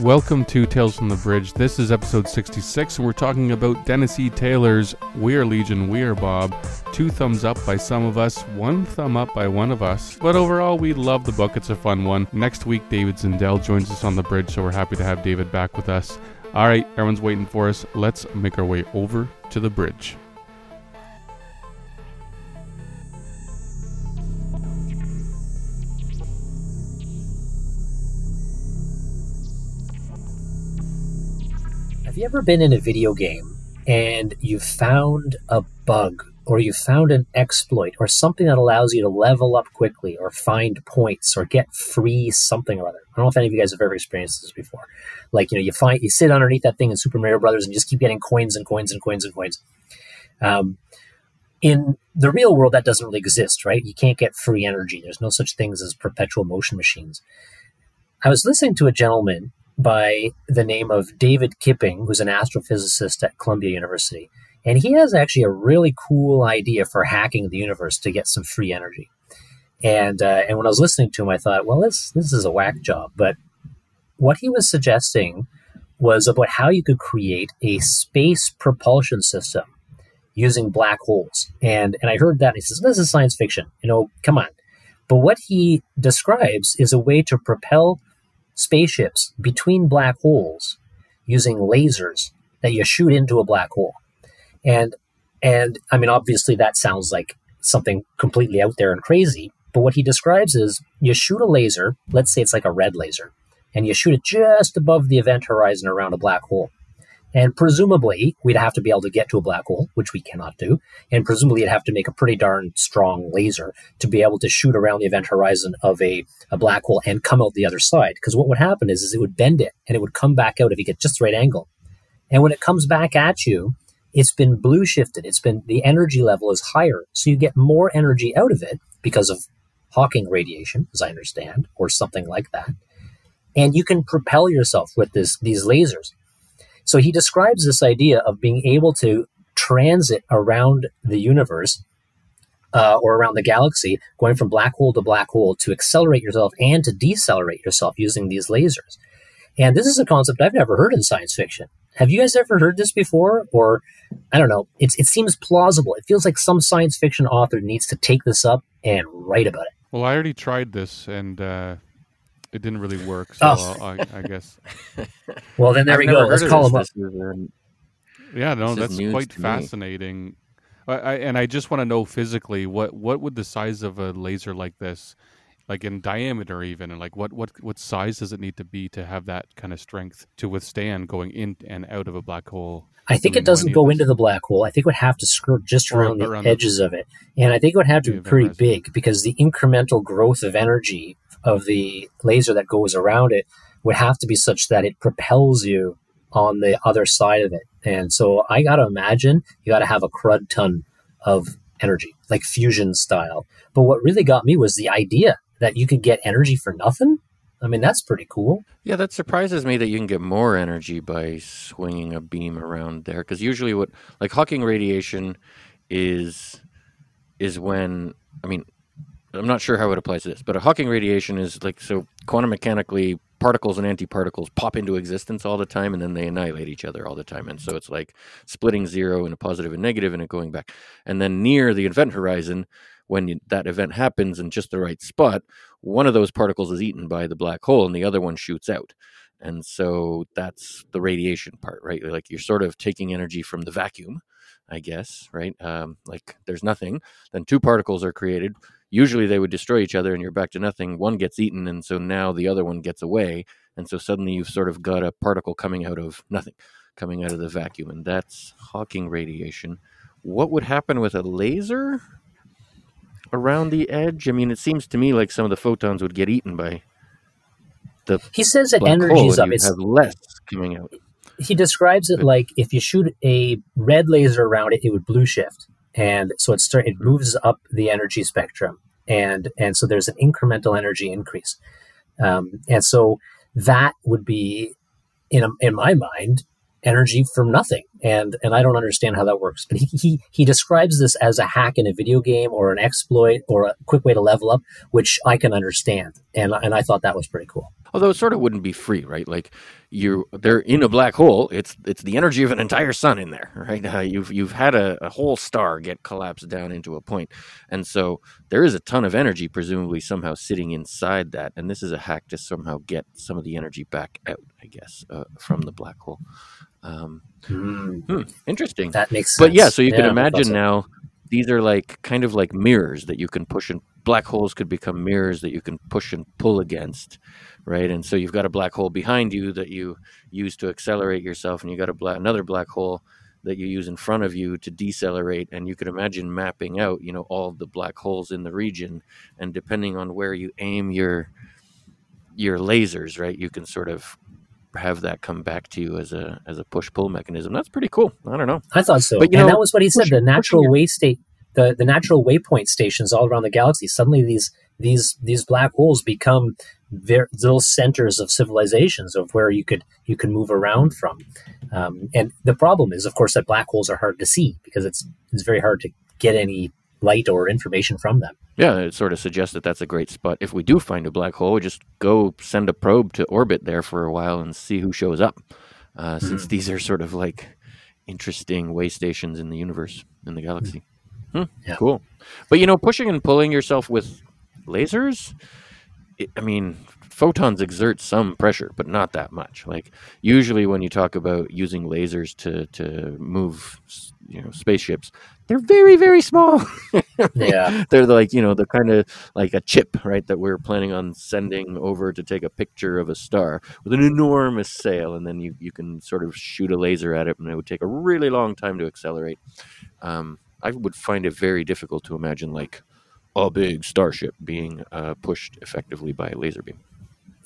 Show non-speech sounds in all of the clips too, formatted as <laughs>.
Welcome to Tales from the Bridge. This is episode 66, and we're talking about Dennis E. Taylor's We Are Legion, We Are Bob. Two thumbs up by some of us, one thumb up by one of us. But overall, we love the book. It's a fun one. Next week, David Zindel joins us on the bridge, so we're happy to have David back with us. All right, everyone's waiting for us. Let's make our way over to the bridge. Have you ever been in a video game and you've found a bug or you found an exploit or something that allows you to level up quickly or find points or get free something or other? I don't know if any of you guys have ever experienced this before. Like, you know, you find you sit underneath that thing in Super Mario Brothers and just keep getting coins and coins and coins and coins. Um, in the real world, that doesn't really exist, right? You can't get free energy. There's no such things as perpetual motion machines. I was listening to a gentleman by the name of David Kipping, who's an astrophysicist at Columbia University. And he has actually a really cool idea for hacking the universe to get some free energy. And uh, and when I was listening to him, I thought, well, this this is a whack job. But what he was suggesting was about how you could create a space propulsion system using black holes. And and I heard that and he says, this is science fiction. You know, come on. But what he describes is a way to propel spaceships between black holes using lasers that you shoot into a black hole. And and I mean obviously that sounds like something completely out there and crazy, but what he describes is you shoot a laser, let's say it's like a red laser, and you shoot it just above the event horizon around a black hole. And presumably, we'd have to be able to get to a black hole, which we cannot do. And presumably, you'd have to make a pretty darn strong laser to be able to shoot around the event horizon of a, a black hole and come out the other side. Because what would happen is, is it would bend it and it would come back out if you get just the right angle. And when it comes back at you, it's been blue shifted. It's been the energy level is higher. So you get more energy out of it because of Hawking radiation, as I understand, or something like that. And you can propel yourself with this, these lasers. So he describes this idea of being able to transit around the universe uh, or around the galaxy, going from black hole to black hole to accelerate yourself and to decelerate yourself using these lasers. And this is a concept I've never heard in science fiction. Have you guys ever heard this before? Or I don't know. It's, it seems plausible. It feels like some science fiction author needs to take this up and write about it. Well, I already tried this, and uh, it didn't really work. So Oh. I, I guess. <laughs> Well, then there I've we go. Let's call him up. This is, um, Yeah, no, that's quite fascinating. I, I, and I just want to know physically what what would the size of a laser like this, like in diameter even, and like what what what size does it need to be to have that kind of strength to withstand going in and out of a black hole? I think it doesn't go into the black hole. I think it would have to skirt just Or around the around the- edges of it. And I think it would have to be pretty big because the incremental growth of energy of the laser that goes around it would have to be such that it propels you on the other side of it. And so I got to imagine you got to have a crud ton of energy, like fusion style. But what really got me was the idea that you could get energy for nothing. I mean, that's pretty cool. yeah, that surprises me that you can get more energy by swinging a beam around there. Because usually, what like Hawking radiation is is when I mean, I'm not sure how it applies to this, but a Hawking radiation is like so quantum mechanically particles and antiparticles pop into existence all the time and then they annihilate each other all the time. And so it's like splitting zero and a positive and negative and it going back. And then near the event horizon when you, that event happens in just the right spot one of those particles is eaten by the black hole and the other one shoots out. And so that's the radiation part right? Like you're sort of taking energy from the vacuum i guess right? Um, like there's nothing. Then two particles are created usually they would destroy each other and you're back to nothing. One gets eaten and so now the other one gets away. And so suddenly you've sort of got a particle coming out of nothing coming out of the vacuum and that's hawking radiation. What would happen with a laser around the edge? I mean it seems to me like some of the photons would get eaten by the He says that energies up. It's have less coming out. He describes it Good. like if you shoot a red laser around it, it would blue shift, and so it start it moves up the energy spectrum, and and so there's an incremental energy increase, um, and so that would be in in my mind energy from nothing. And and I don't understand how that works. But he, he he describes this as a hack in a video game or an exploit or a quick way to level up, which I can understand. And and I thought that was pretty cool. Although it sort of wouldn't be free, right? Like you, they're in a black hole. It's it's the energy of an entire sun in there, right? Uh, you've you've had a, a, whole star get collapsed down into a point, and so there is a ton of energy, presumably somehow sitting inside that. And this is a hack to somehow get some of the energy back out, I guess, uh, from the black hole. Um, mm. hmm, interesting. That makes sense. But yeah, so you yeah, can imagine now these are like kind of like mirrors that you can push and black holes could become mirrors that you can push and pull against right and so you've got a black hole behind you that you use to accelerate yourself and you got a black, another black hole that you use in front of you to decelerate and you could imagine mapping out you know all the black holes in the region and depending on where you aim your your lasers right you can sort of have that come back to you as a as a push pull mechanism. That's pretty cool. I don't know. I thought so. But and know, that was what he said. The natural way state, the the natural waypoint stations all around the galaxy. Suddenly, these these these black holes become very, little centers of civilizations of where you could you can move around from. Um, and the problem is, of course, that black holes are hard to see because it's it's very hard to get any light or information from them. Yeah, it sort of suggests that that's a great spot. If we do find a black hole, we just go send a probe to orbit there for a while and see who shows up. Uh, mm-hmm. Since these are sort of like interesting way stations in the universe, in the galaxy. Hmm, yeah. Cool. But you know, pushing and pulling yourself with lasers, it, I mean, photons exert some pressure, but not that much. Like usually when you talk about using lasers to to move you know spaceships they're very very small. <laughs> Yeah. They're like you know they're kind of like a chip right that we're planning on sending over to take a picture of a star with an enormous sail and then you, you can sort of shoot a laser at it and it would take a really long time to accelerate. Um, i would find it very difficult to imagine like a big starship being uh, pushed effectively by a laser beam.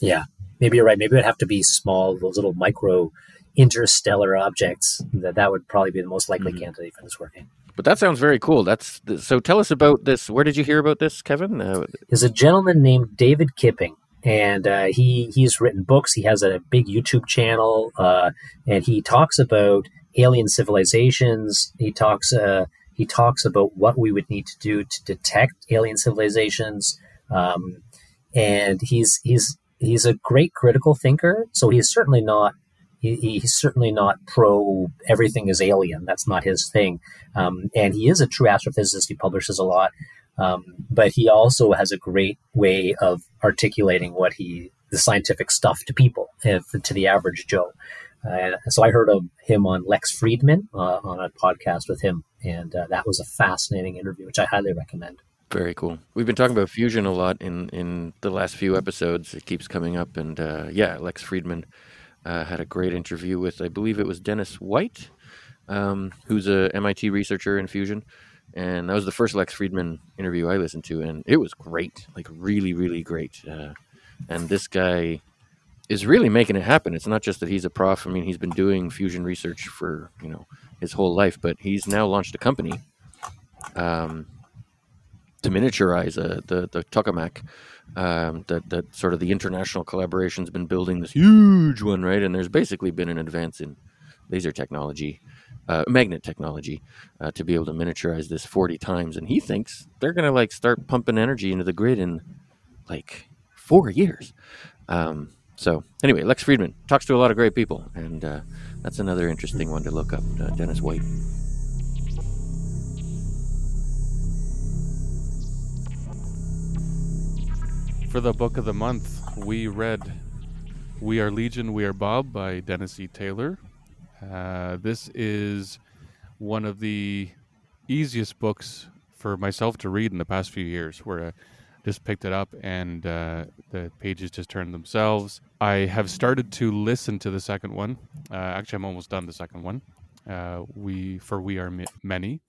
Yeah. Maybe you're right. Maybe it'd have to be small those little micro interstellar objects, that that would probably be the most likely mm-hmm. candidate for this working. But that sounds very cool. That's so. Tell us about this. Where did you hear about this, Kevin? Uh, There's a gentleman named David Kipping, and uh, he he's written books. He has a big YouTube channel, uh, and he talks about alien civilizations. He talks uh, he talks about what we would need to do to detect alien civilizations. Um, and he's he's he's a great critical thinker. So he's certainly not he, he's certainly not pro everything is alien. That's not his thing. Um, and he is a true astrophysicist. He publishes a lot. Um, but he also has a great way of articulating what he, the scientific stuff to people, if, to the average Joe. Uh, so I heard of him on Lex Fridman uh, on a podcast with him, and uh, that was a fascinating interview, which I highly recommend. Very cool. We've been talking about fusion a lot in in the last few episodes. It keeps coming up, and uh, yeah, Lex Fridman uh, had a great interview with, I believe it was Dennis Whyte, um, who's a MIT researcher in fusion. And that was the first Lex Fridman interview I listened to, and it was great, like really, really great. Uh, and this guy is really making it happen. It's not just that he's a prof. I mean, he's been doing fusion research for you know his whole life, but he's now launched a company um, to miniaturize uh, the the tokamak um, that that sort of the international collaboration has been building this huge one, right? And there's basically been an advance in laser technology, uh, magnet technology, uh, to be able to miniaturize this 40 times. And he thinks they're going to like start pumping energy into the grid in like four years. Um, so anyway, Lex Fridman talks to a lot of great people, and uh, that's another interesting one to look up. Uh, Dennis Whyte. For the book of the month, we read We Are Legion, We Are Bob by Dennis E. Taylor. Uh, this is one of the easiest books for myself to read in the past few years, where I just picked it up and uh, the pages just turned themselves. I have started to listen to the second one. Uh, actually, I'm almost done the second one. Uh, we for we are many.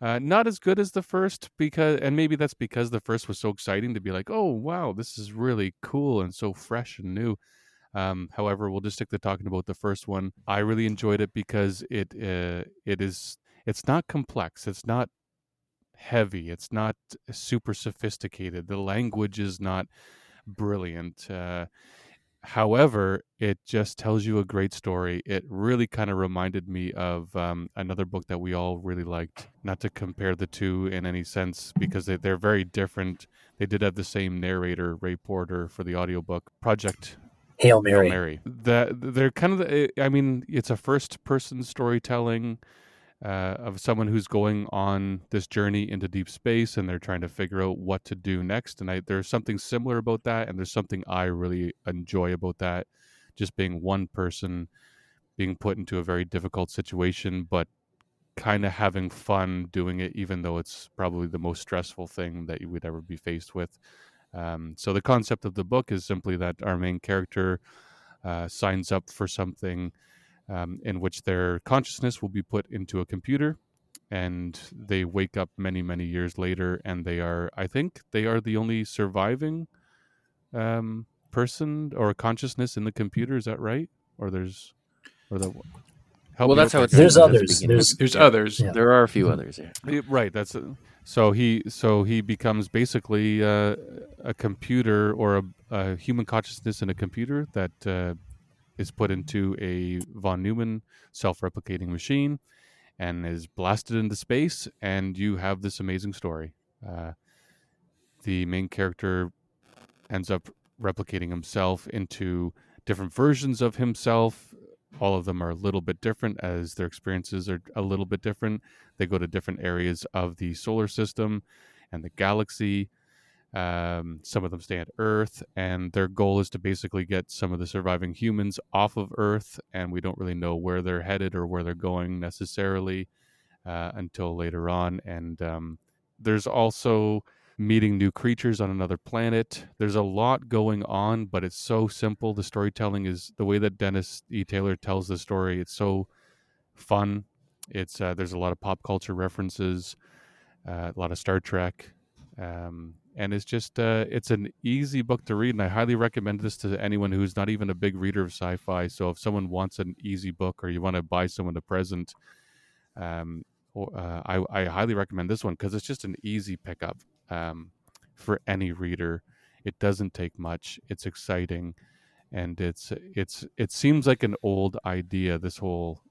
Uh, not as good as the first because, and maybe that's because the first was so exciting to be like, oh wow, this is really cool and so fresh and new. Um, however, we'll just stick to talking about the first one. I really enjoyed it because it uh, it is it's not complex. It's not heavy. It's not super sophisticated. The language is not brilliant. Uh, However, it just tells you a great story. It really kind of reminded me of um, another book that we all really liked. Not to compare the two in any sense, because they, they're very different. They did have the same narrator, Ray Porter, for the audiobook Project Hail Mary. Hail Mary. That they're kind of. The, I mean, it's a first-person storytelling uh, of someone who's going on this journey into deep space and they're trying to figure out what to do next. And I, there's something similar about that, and there's something I really enjoy about that. Just being one person being put into a very difficult situation, but kind of having fun doing it, even though it's probably the most stressful thing that you would ever be faced with. Um, so the concept of the book is simply that our main character uh, signs up for something um, in which their consciousness will be put into a computer and they wake up many many years later and they are i think they are the only surviving um, person or consciousness in the computer. Is that right? Or there's or the well that's how it's there's others. there's, there's others. Yeah. there are a few others yeah right that's a, so he so he becomes basically uh, a computer or a, a, human consciousness in a computer that uh, is put into a von Neumann self-replicating machine and is blasted into space, and you have this amazing story. Uh, the main character ends up replicating himself into different versions of himself. All of them are a little bit different as their experiences are a little bit different. They go to different areas of the solar system and the galaxy um, some of them stay at Earth, and their goal is to basically get some of the surviving humans off of Earth. And we don't really know where they're headed or where they're going necessarily uh, until later on. And um, there's also meeting new creatures on another planet. There's a lot going on, but it's so simple. The storytelling is the way that Dennis E. Taylor tells the story. It's so fun. It's uh, there's a lot of pop culture references, uh, a lot of Star Trek. Um, and it's just uh, it's an easy book to read and i highly recommend this to anyone who's not even a big reader of sci-fi. So if someone wants an easy book or you want to buy someone a present um, uh, I, I, highly recommend this one because it's just an easy pickup um, for any reader. It doesn't take much. It's exciting and it's it's it seems like an old idea this whole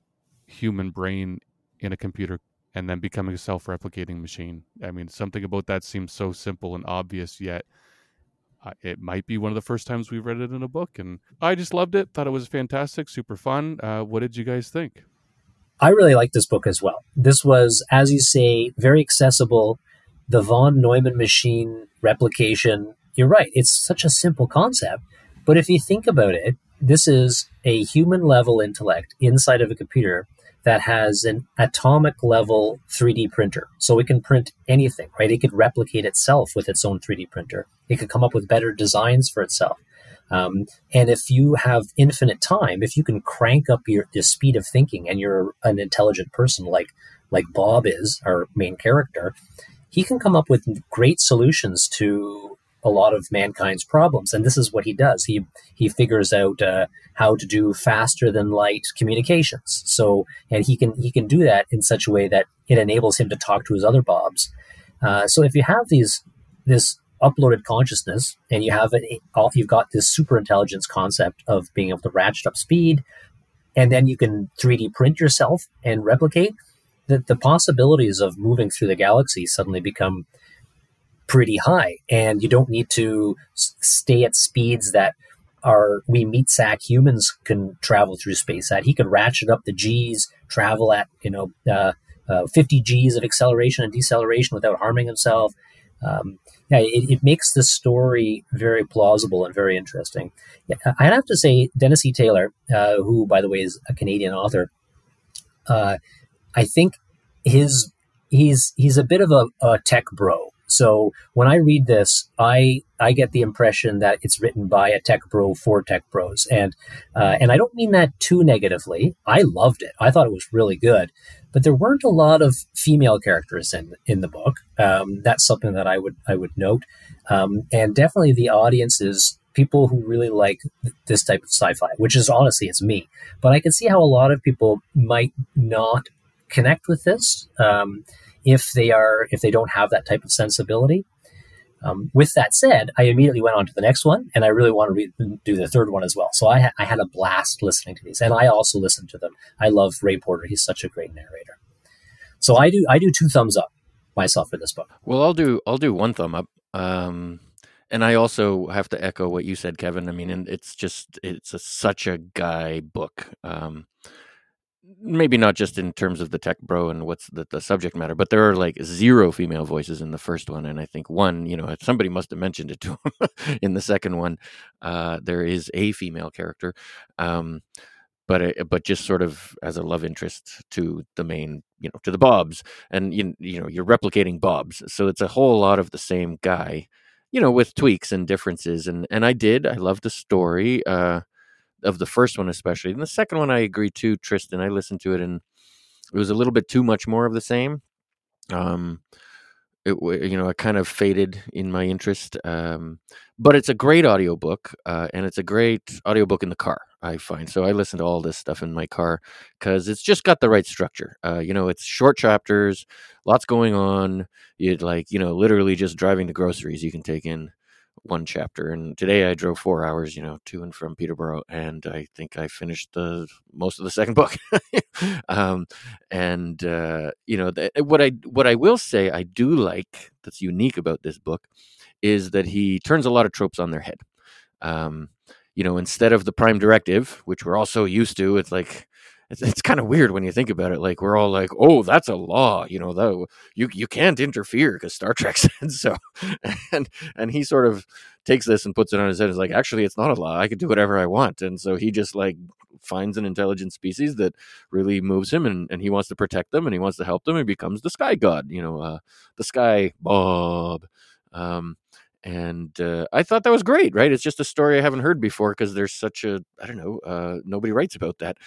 human brain in a computer and then becoming a self-replicating machine. I mean, something about that seems so simple and obvious, yet uh, it might be one of the first times we've read it in a book, and I just loved it. Thought it was fantastic, super fun. Uh, what did you guys think? I really like this book as well. This was, as you say, very accessible. The von Neumann machine replication. You're right. It's such a simple concept, but if you think about it, this is a human level intellect inside of a computer that has an atomic level 3D printer. So it can print anything, right? It could replicate itself with its own 3D printer. It could come up with better designs for itself. Um, and if you have infinite time, if you can crank up your the speed of thinking, and you're an intelligent person like like Bob is, our main character, he can come up with great solutions to a lot of mankind's problems. And this is what he does. He he figures out uh, how to do faster than light communications. So and he can he can do that in such a way that it enables him to talk to his other Bobs. Uh, so if you have these this uploaded consciousness and you have it, you've got this super intelligence concept of being able to ratchet up speed, and then you can 3D print yourself and replicate. The, the possibilities of moving through the galaxy suddenly become pretty high, and you don't need to stay at speeds that are we meat sack humans can travel through space at. He could ratchet up the G's, travel at you know uh, uh, 50 G's of acceleration and deceleration without harming himself. Um, yeah, it, it, makes the story very plausible and very interesting. I'd have to say, Dennis E. Taylor, uh, who, by the way, is a Canadian author, uh, I think his he's he's a bit of a, a tech bro. So when I read this, I I get the impression that it's written by a tech bro for tech bros, and uh, and I don't mean that too negatively. I loved it. I thought it was really good, but there weren't a lot of female characters in in the book. Um, that's something that I would I would note, um, and definitely the audience is people who really like this type of sci-fi, which is honestly it's me. But I can see how a lot of people might not connect with this. Um, if they are if they don't have that type of sensibility. Um, with that said, I immediately went on to the next one, and I really want to read, do the third one as well. So I, ha- I had a blast listening to these, and I also listened to them. I love Ray Porter; he's such a great narrator. So I do I do two thumbs up myself for this book. Well, I'll do I'll do one thumb up. Um, and I also have to echo what you said, Kevin. I mean, and it's just it's a, such a guy book. Um, maybe not just in terms of the tech bro and what's the, the subject matter, but there are like zero female voices in the first one, and I think one, you know, somebody must have mentioned it to <laughs> him in the second one. Uh, there is a female character, um, but uh, but just sort of as a love interest to the main, you know, to the Bobs, and you you know you're replicating Bobs, so it's a whole lot of the same guy, you know, with tweaks and differences, and and I did, I love the story. Uh, of the first one especially. And the second one, I agree too, Tristan. I listened to it and it was a little bit too much more of the same. Um, it you know, it kind of faded in my interest. Um, but it's a great audiobook, uh, and it's a great audiobook in the car. I find so I listen to all this stuff in my car because it's just got the right structure. Uh, you know, it's short chapters, lots going on. You'd like, you know, literally just driving the groceries. You can take in one chapter and today i drove four hours you know to and from peterborough and i think i finished the most of the <laughs> second book. Um, and uh, you know what i what i will say i do like that's unique about this book is that he turns a lot of tropes on their head. Um, you know instead of the prime directive which we're also used to it's like it's, it's kind of weird when you think about it. Like we're all like, "Oh, that's a law," you know. Though you you can't interfere because Star Trek said <laughs> so, and and he sort of takes this and puts it on his head. It's like, actually, it's not a law. I can do whatever I want, and so he just like finds an intelligent species that really moves him, and and he wants to protect them, and he wants to help them, and becomes the Sky God. You know, uh, the Sky Bob. Um, and uh, I thought that was great, right? It's just a story I haven't heard before because there's such a I don't know, uh, nobody writes about that,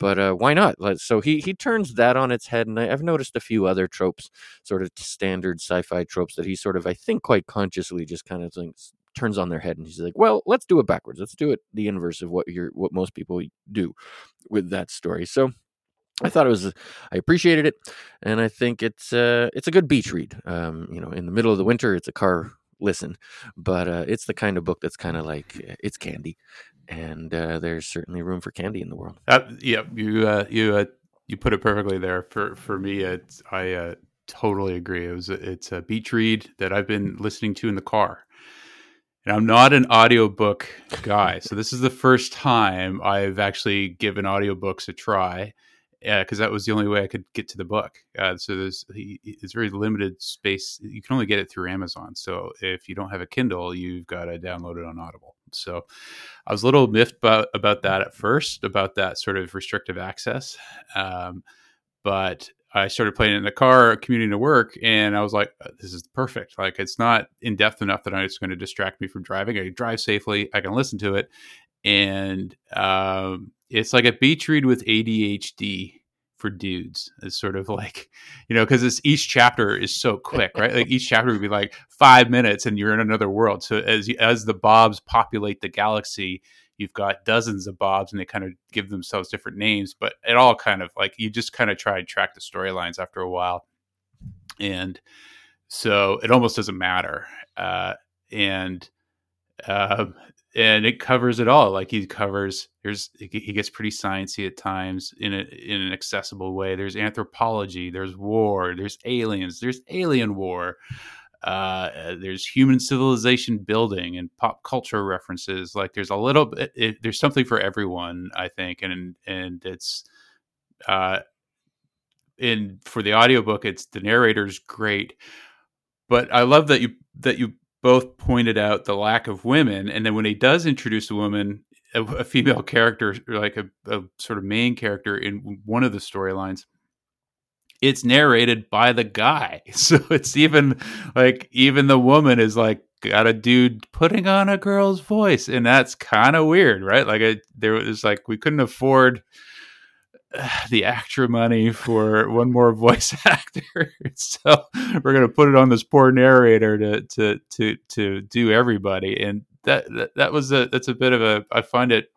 but uh, why not? So he he turns that on its head, and I, have noticed a few other tropes, sort of standard sci-fi tropes that he sort of I think quite consciously just kind of thinks turns on their head and he's like well let's do it backwards let's do it the inverse of what you're what most people do with that story so I thought it was I appreciated it and I think it's uh it's a good beach read. Um, you know, in the middle of the winter it's a car listen. But uh, it's the kind of book that's kind of like eh, it's candy, and uh, there's certainly room for candy in the world. Uh, yeah, you uh, you uh, you put it perfectly there. For for me, it's, I uh, totally agree. It was it's a beach read that I've been listening to in the car. And I'm not an audiobook guy. so this is the first time I've actually given audiobooks a try because that was the only way I could get to the book. Uh, so there's it's very limited space. You can only get it through Amazon. So if you don't have a Kindle, you've got to download it on Audible. So I was a little miffed about about that at first, about that sort of restrictive access. Um, but I started playing it in the car, commuting to work, and I was like, uh, "This is perfect. Like, it's not in depth enough that it's going to distract me from driving. I can drive safely. I can listen to it, and um, it's like a beach read with ADHD for dudes. It's sort of like, <laughs> you know, because each chapter is so quick, right? like each chapter would be like five minutes, and you're in another world. So as as the Bobs populate the galaxy, you've got dozens of Bobs, and they kind of give themselves different names, but it all kind of like you just kind of try and track the storylines after a while, and so it almost doesn't matter. Uh, and um, and it covers it all. Like he covers, there's he gets pretty sciencey at times in a, in an accessible way. There's anthropology, there's war, there's aliens, there's alien war, uh, there's human civilization building and pop culture references. Like there's a little bit, it, there's something for everyone, I think, and and it's uh, in for the audiobook, it's the narrator's great, but I love that you that you both pointed out the lack of women, and then when he does introduce a woman, a, a female character, like a, a, sort of main character in one of the storylines, it's narrated by the guy. <laughs> So it's even like even the woman is like got a dude putting on a girl's voice, and that's kind of weird, right? Like it, there was like we couldn't afford <sighs> the extra money for one more voice <laughs> actor. so we're gonna put it on this poor narrator to to to to do everybody, and that that, that was a that's a bit of a I find it.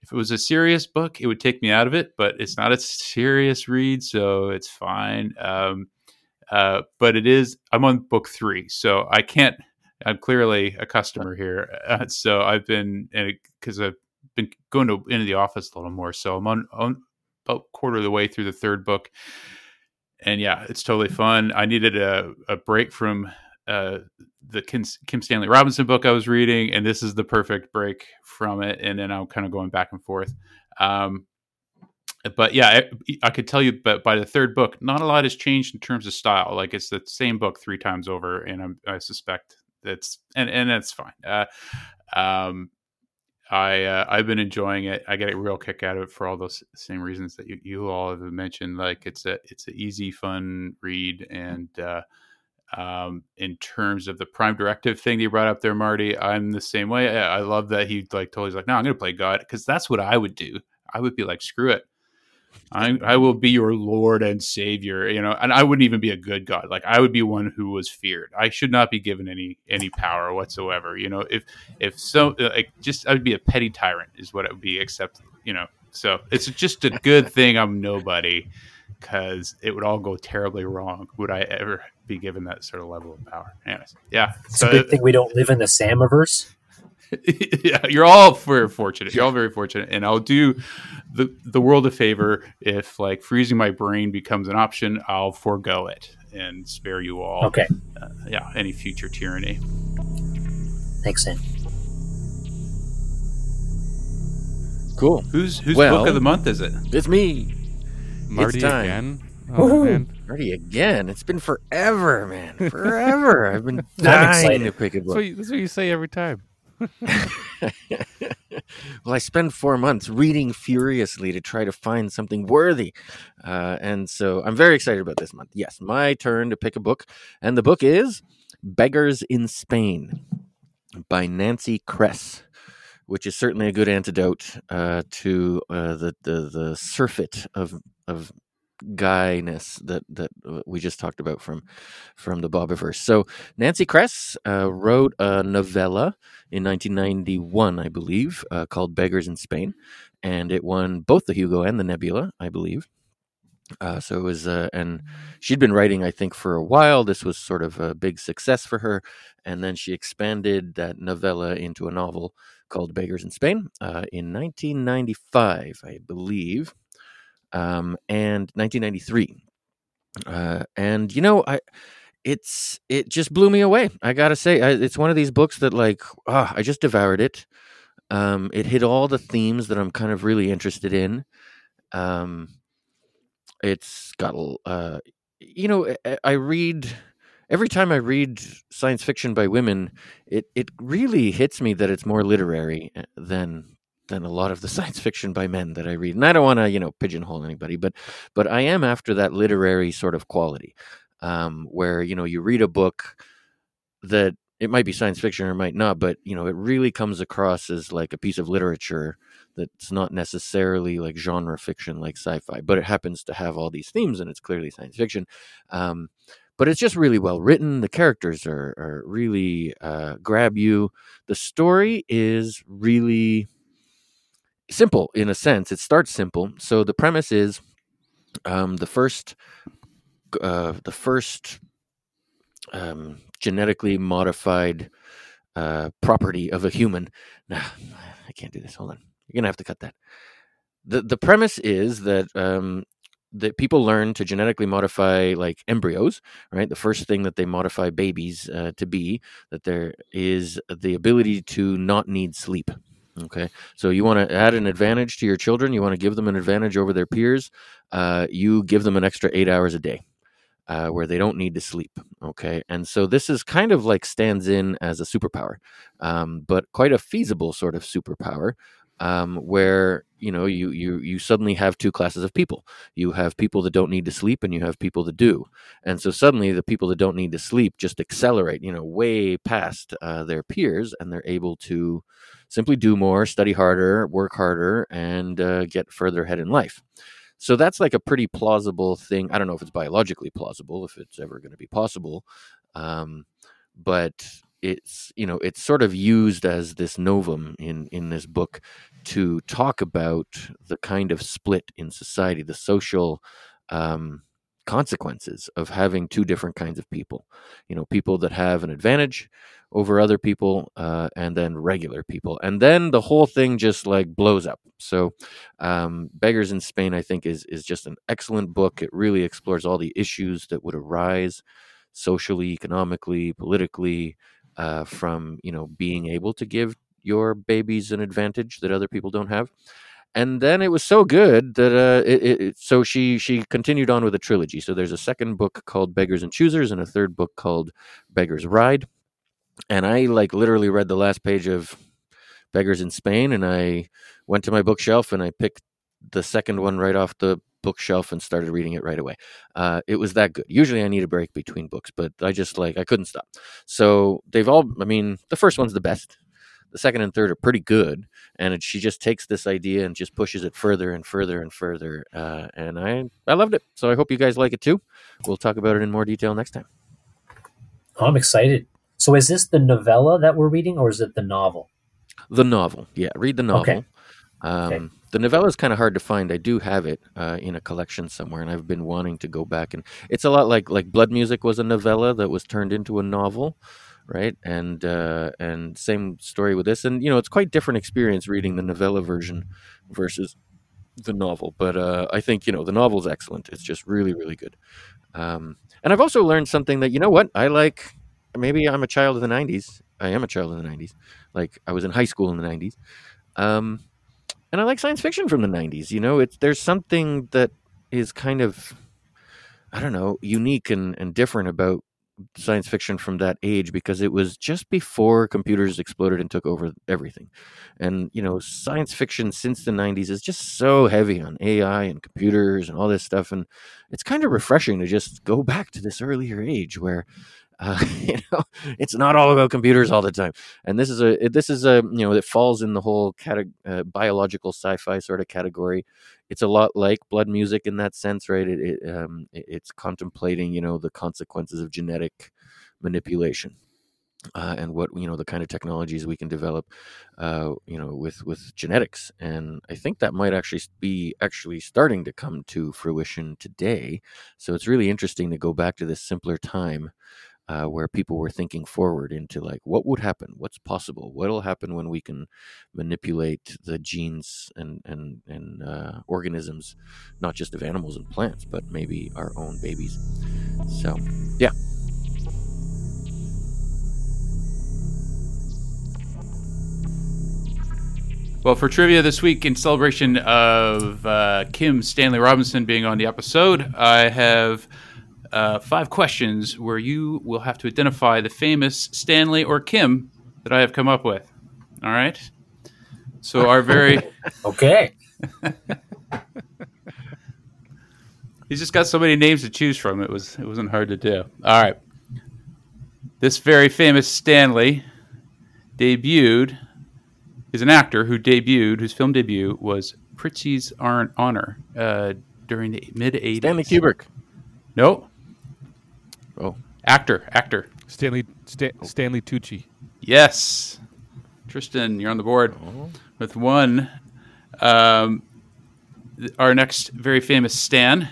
If it was a serious book, it would take me out of it, but it's not a serious read, so it's fine. Um, uh, but it is. I'm on book three, so I can't I'm clearly a customer here, uh, so I've been because I've been going to into the office a little more. So I'm on, on about quarter of the way through the third book, and yeah, it's totally fun. I needed a, a break from uh, the Kim, Kim, Stanley Robinson book I was reading, and this is the perfect break from it. And then I'm kind of going back and forth. Um, but yeah, I, I, could tell you, but by the third book, not a lot has changed in terms of style. Like it's the same book three times over, and I'm, i suspect that's and and that's fine. Uh, um, I uh, I've been enjoying it. I get a real kick out of it for all those same reasons that you, you all have mentioned. Like it's a it's an easy, fun read, and uh, um, in terms of the Prime Directive thing that you brought up there, Marty, I'm the same way. I, I love that he like totally like, no, I'm going to play God because that's what I would do. I would be like, screw it. I, I will be your Lord and Savior, you know, and I wouldn't even be a good God. Like I would be one who was feared. I should not be given any any power whatsoever. You know, if if so, uh, like just I would be a petty tyrant is what it would be. Except you know, so it's just a good thing I'm nobody because it would all go terribly wrong. Would I ever be given that sort of level of power? Anyways, yeah, it's so, a good thing we don't live in the Samiverse. <laughs> yeah, you're all very <laughs> fortunate. You're all very fortunate, and I'll do the the world a favor if like freezing my brain becomes an option. I'll forego it and spare you all. Okay. Uh, yeah, any future tyranny. Thanks, Sam. Cool. Who's whose well, book of the month is it? It's me. Marty it's time. again. Oh, man. Marty again. It's been forever, man. <laughs> Forever. I've been dying to pick a book. That's what, you, that's what you say every time. <laughs> well, I spent four months reading furiously to try to find something worthy. Uh, and so I'm very excited about this month. Yes, my turn to pick a book. And the book is Beggars in Spain by Nancy Kress, which is certainly a good antidote uh, to uh, the, the, the surfeit of, of guyness that that uh, we just talked about from from the Bobiverse. So Nancy Kress uh, wrote a novella in 1991, I believe, uh, called "Beggars in Spain," and it won both the Hugo and the Nebula, I believe. Uh, so it was, uh, and she'd been writing, I think, for a while. This was sort of a big success for her, and then she expanded that novella into a novel called "Beggars in Spain" uh, in 1995, I believe um, and 1993. Uh, and you know, I it's it just blew me away. I gotta say, I, it's one of these books that like, oh, I just devoured it. Um, it hit all the themes that I'm kind of really interested in. Um, it's got, uh, you know, I, I read every time I read science fiction by women, it it really hits me that it's more literary eh, than than a lot of the <laughs> science fiction by men that I read. And I don't want to, you know, pigeonhole anybody, but but I am after that literary sort of quality, um, where you know you read a book that it might be science fiction or it might not, but you know it really comes across as like a piece of literature that's not necessarily like genre fiction like sci-fi, but it happens to have all these themes and it's clearly science fiction. Um, but it's just really well written. The characters are, are really uh, grab you. The story is really simple in a sense. It starts simple. So the premise is um, the first uh, the first um, genetically modified uh, property of a human. <sighs> Nah, I can't do this. Hold on. You're gonna have to cut that. the The premise is that um, that people learn to genetically modify like embryos, right? The first thing that they modify babies uh, to be that there is the ability to not need sleep. Okay, so you want to add an advantage to your children. You want to give them an advantage over their peers. Uh, you give them an extra eight hours a day. Uh, where they don't need to sleep. Okay. And so this is kind of like stands in as a superpower, um, but quite a feasible sort of superpower. Um, where you know you you you suddenly have two classes of people. You have people that don't need to sleep, and you have people that do. And so suddenly, the people that don't need to sleep just accelerate, you know, way past uh, their peers, and they're able to simply do more, study harder, work harder, and uh, get further ahead in life. So that's like a pretty plausible thing. I don't know if it's biologically plausible, if it's ever going to be possible, um, but it's you know it's sort of used as this novum in in this book to talk about the kind of split in society, the social um, consequences of having two different kinds of people. You know, people that have an advantage over other people, uh, and then regular people, and then the whole thing just like blows up. So, um, "Beggars in Spain," I think, is is just an excellent book. It really explores all the issues that would arise socially, economically, politically, uh, from you know being able to give your babies an advantage that other people don't have and then it was so good that uh, it, it, so she she continued on with a trilogy. So there's a second book called Beggars and Choosers, and a third book called Beggars Ride. And I like literally read the last page of Beggars in Spain, and I went to my bookshelf and I picked the second one right off the bookshelf and started reading it right away. Uh, it was that good. Usually I need a break between books, but I just like I couldn't stop. So they've all. I mean, the first one's the best the second and third are pretty good, and it, she just takes this idea and just pushes it further and further and further. Uh, and I I loved it. So I hope you guys like it too. We'll talk about it in more detail next time. I'm excited. So is this the novella that we're reading, or is it the novel? The novel, yeah. Read the novel. Okay. Um, Okay. The novella is kind of hard to find. I do have it uh, in a collection somewhere, and I've been wanting to go back and. It's a lot like like Blood Music was a novella that was turned into a novel, right? And uh, and same story with this, and you know it's quite different experience reading the novella version versus the novel. But uh, I think you know the novel's excellent. It's just really really good. Um, and I've also learned something that you know what I like. Maybe I'm a child of the '90s. I am a child of the '90s. Like I was in high school in the '90s. Um, and I like science fiction from the '90s. You know, it's there's something that is kind of, I don't know, unique and, and different about science fiction from that age because it was just before computers exploded and took over everything. And you know, science fiction since the '90s is just so heavy on AI and computers and all this stuff, and it's kind of refreshing to just go back to this earlier age where. Uh, <laughs> you know, it's not all about computers all the time. And this is a this is a you know it falls in the whole cate- uh, biological sci-fi sort of category. It's a lot like blood music in that sense right? It, it um it's contemplating you know the consequences of genetic manipulation uh, and what you know the kind of technologies we can develop uh, you know with with genetics. And i think that might actually be actually starting to come to fruition today. So it's really interesting to go back to this simpler time uh, where people were thinking forward into like what would happen? What's possible? What'll happen when we can manipulate the genes and and and uh, organisms not just of animals and plants but maybe our own babies? So yeah. Well, for trivia this week, in celebration of uh, Kim Stanley Robinson being on the episode, I have uh, five questions where you will have to identify the famous Stanley or Kim that I have come up with. All right. So our very <laughs> Okay. <laughs> he's just got so many names to choose from. It was it wasn't hard to do. All right. This very famous Stanley debuted is an actor who debuted whose film debut was Prizzi's Ar- Honor uh, during the mid '80s. stanley kubrick No, oh actor, actor. Stanley Sta- Stanley Tucci. Yes, Tristan, you're on the board with one. Um, th- our next very famous Stan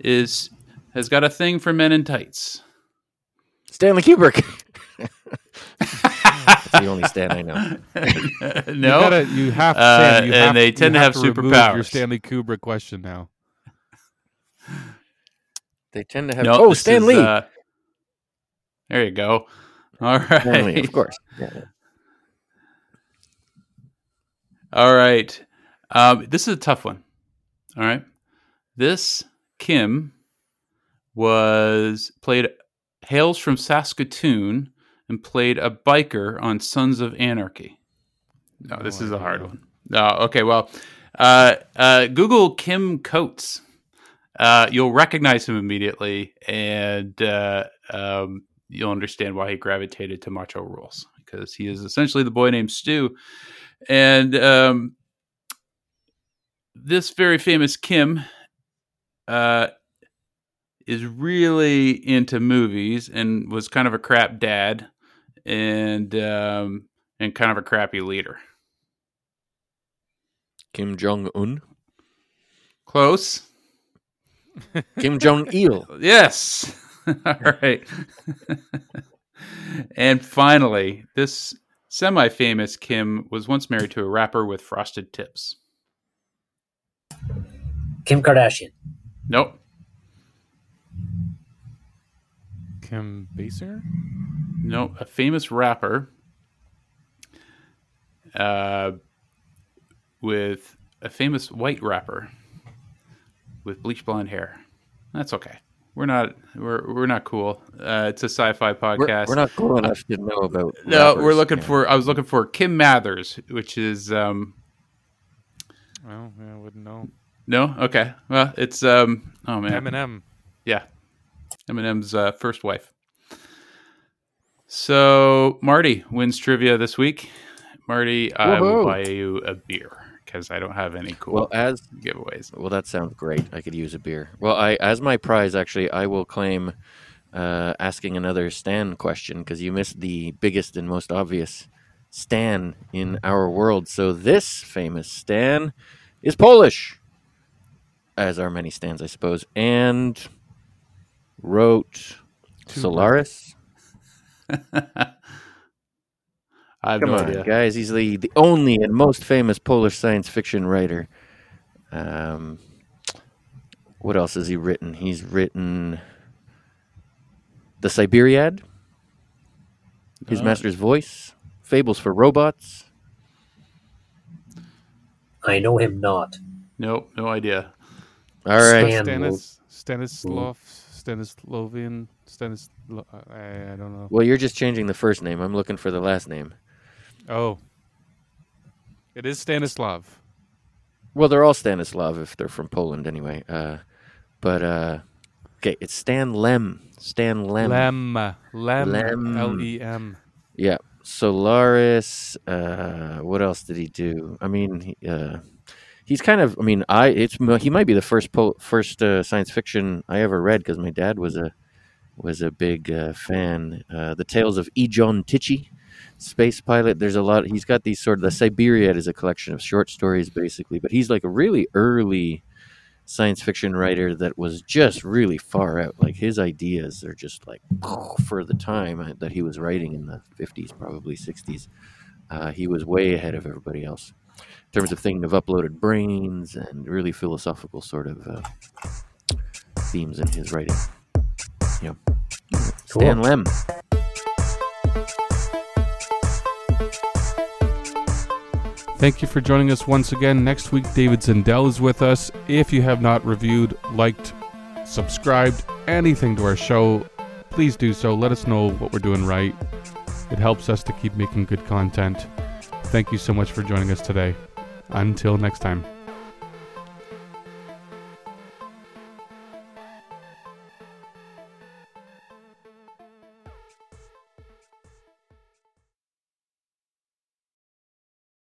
is has got a thing for men in tights. stanley kubrick <laughs> <laughs> That's the only stan i know <laughs> no, You, gotta, you have to. Uh, Sam, you and have, they tend to have remove Your superpowers. Stanley Kubrick question now. they tend to have no. oh this stan is, lee uh, there you go. All <laughs> right. Of course yeah. All right. Um, this is a tough one. All right. This Kim was played hails from Saskatoon and played a biker on Sons of Anarchy. No, this No is a hard one. No, okay. Well, uh, uh, Google Kim Coates. Uh, you'll recognize him immediately, and uh, um, you'll understand why he gravitated to Macho Rules because he is essentially the boy named Stu, and um, this very famous Kim uh, is really into movies and was kind of a crap dad and um, and kind of a crappy leader. kim jong-un Close. Kim Jong Il. <laughs> Yes. <laughs> All right. <laughs> and finally, this semi famous Kim was once married to a rapper with frosted tips. Kim Kardashian. Nope. Kim Baser? No, a famous rapper uh, with a famous white rapper with bleach blonde hair. That's okay. We're not we're we're not cool. Uh, it's a sci-fi We're, podcast. we're not cool enough to know about. no, we're looking Yeah. for. I was looking for Kim Mathers, which is um Well, yeah, I wouldn't know. no okay. Well, it's um oh man Eminem. yeah, Eminem's uh, first wife. So Marty wins trivia this week. Marty, I will buy you a beer because I don't have any cool Well, as giveaways. well, that sounds great. I could use a beer. Well, I as my prize, actually, I will claim uh, asking another Stan question because you missed the biggest and most obvious Stan in our world. So this famous Stan is Polish, as are many Stans, I suppose, and wrote Two Solaris. <laughs> <laughs> I have Come no on, idea. guys. He's the, the only and most famous Polish science fiction writer. Um, what else has he written? He's written The Cyberiad, His Oh. Master's Voice, Fables for Robots. I know him not. Nope, no idea. All right. Stan- Stanis, Stanislav, Stanislovian, Stanis. I, I don't know. Well, you're just changing the first name. I'm looking for the last name. Oh, it is Stanislav. Well, they're all Stanislav if they're from Poland anyway. Uh, but, uh, okay, it's Stan Lem. Stan Lem. Lem, Lem, Lem. L E M. Yeah, Solaris. Uh, what else did he do? I mean, he, uh, he's kind of. I mean, I it's he might be the first po- first uh, science fiction I ever read because my dad was a was a big uh, fan. Uh, the Tales of E. John Tichy, space pilot. There's a lot. He's got these sort of the Cyberiad is a collection of short stories basically, but he's like a really early science fiction writer that was just really far out. Like his ideas are just like <sniffs> for the time uh, that he was writing in the 50s, probably 60s. Uh, he was way ahead of everybody else in terms of thinking of uploaded brains and really philosophical sort of uh, themes in his writing. Yeah. Stan Cool. Lem. Thank you for joining us once again. Next week, David Zindel is with us. If you have not reviewed, liked, subscribed anything to our show, please do so. Let us know what we're doing right. It helps us to keep making good content. Thank you so much for joining us today. Until next time.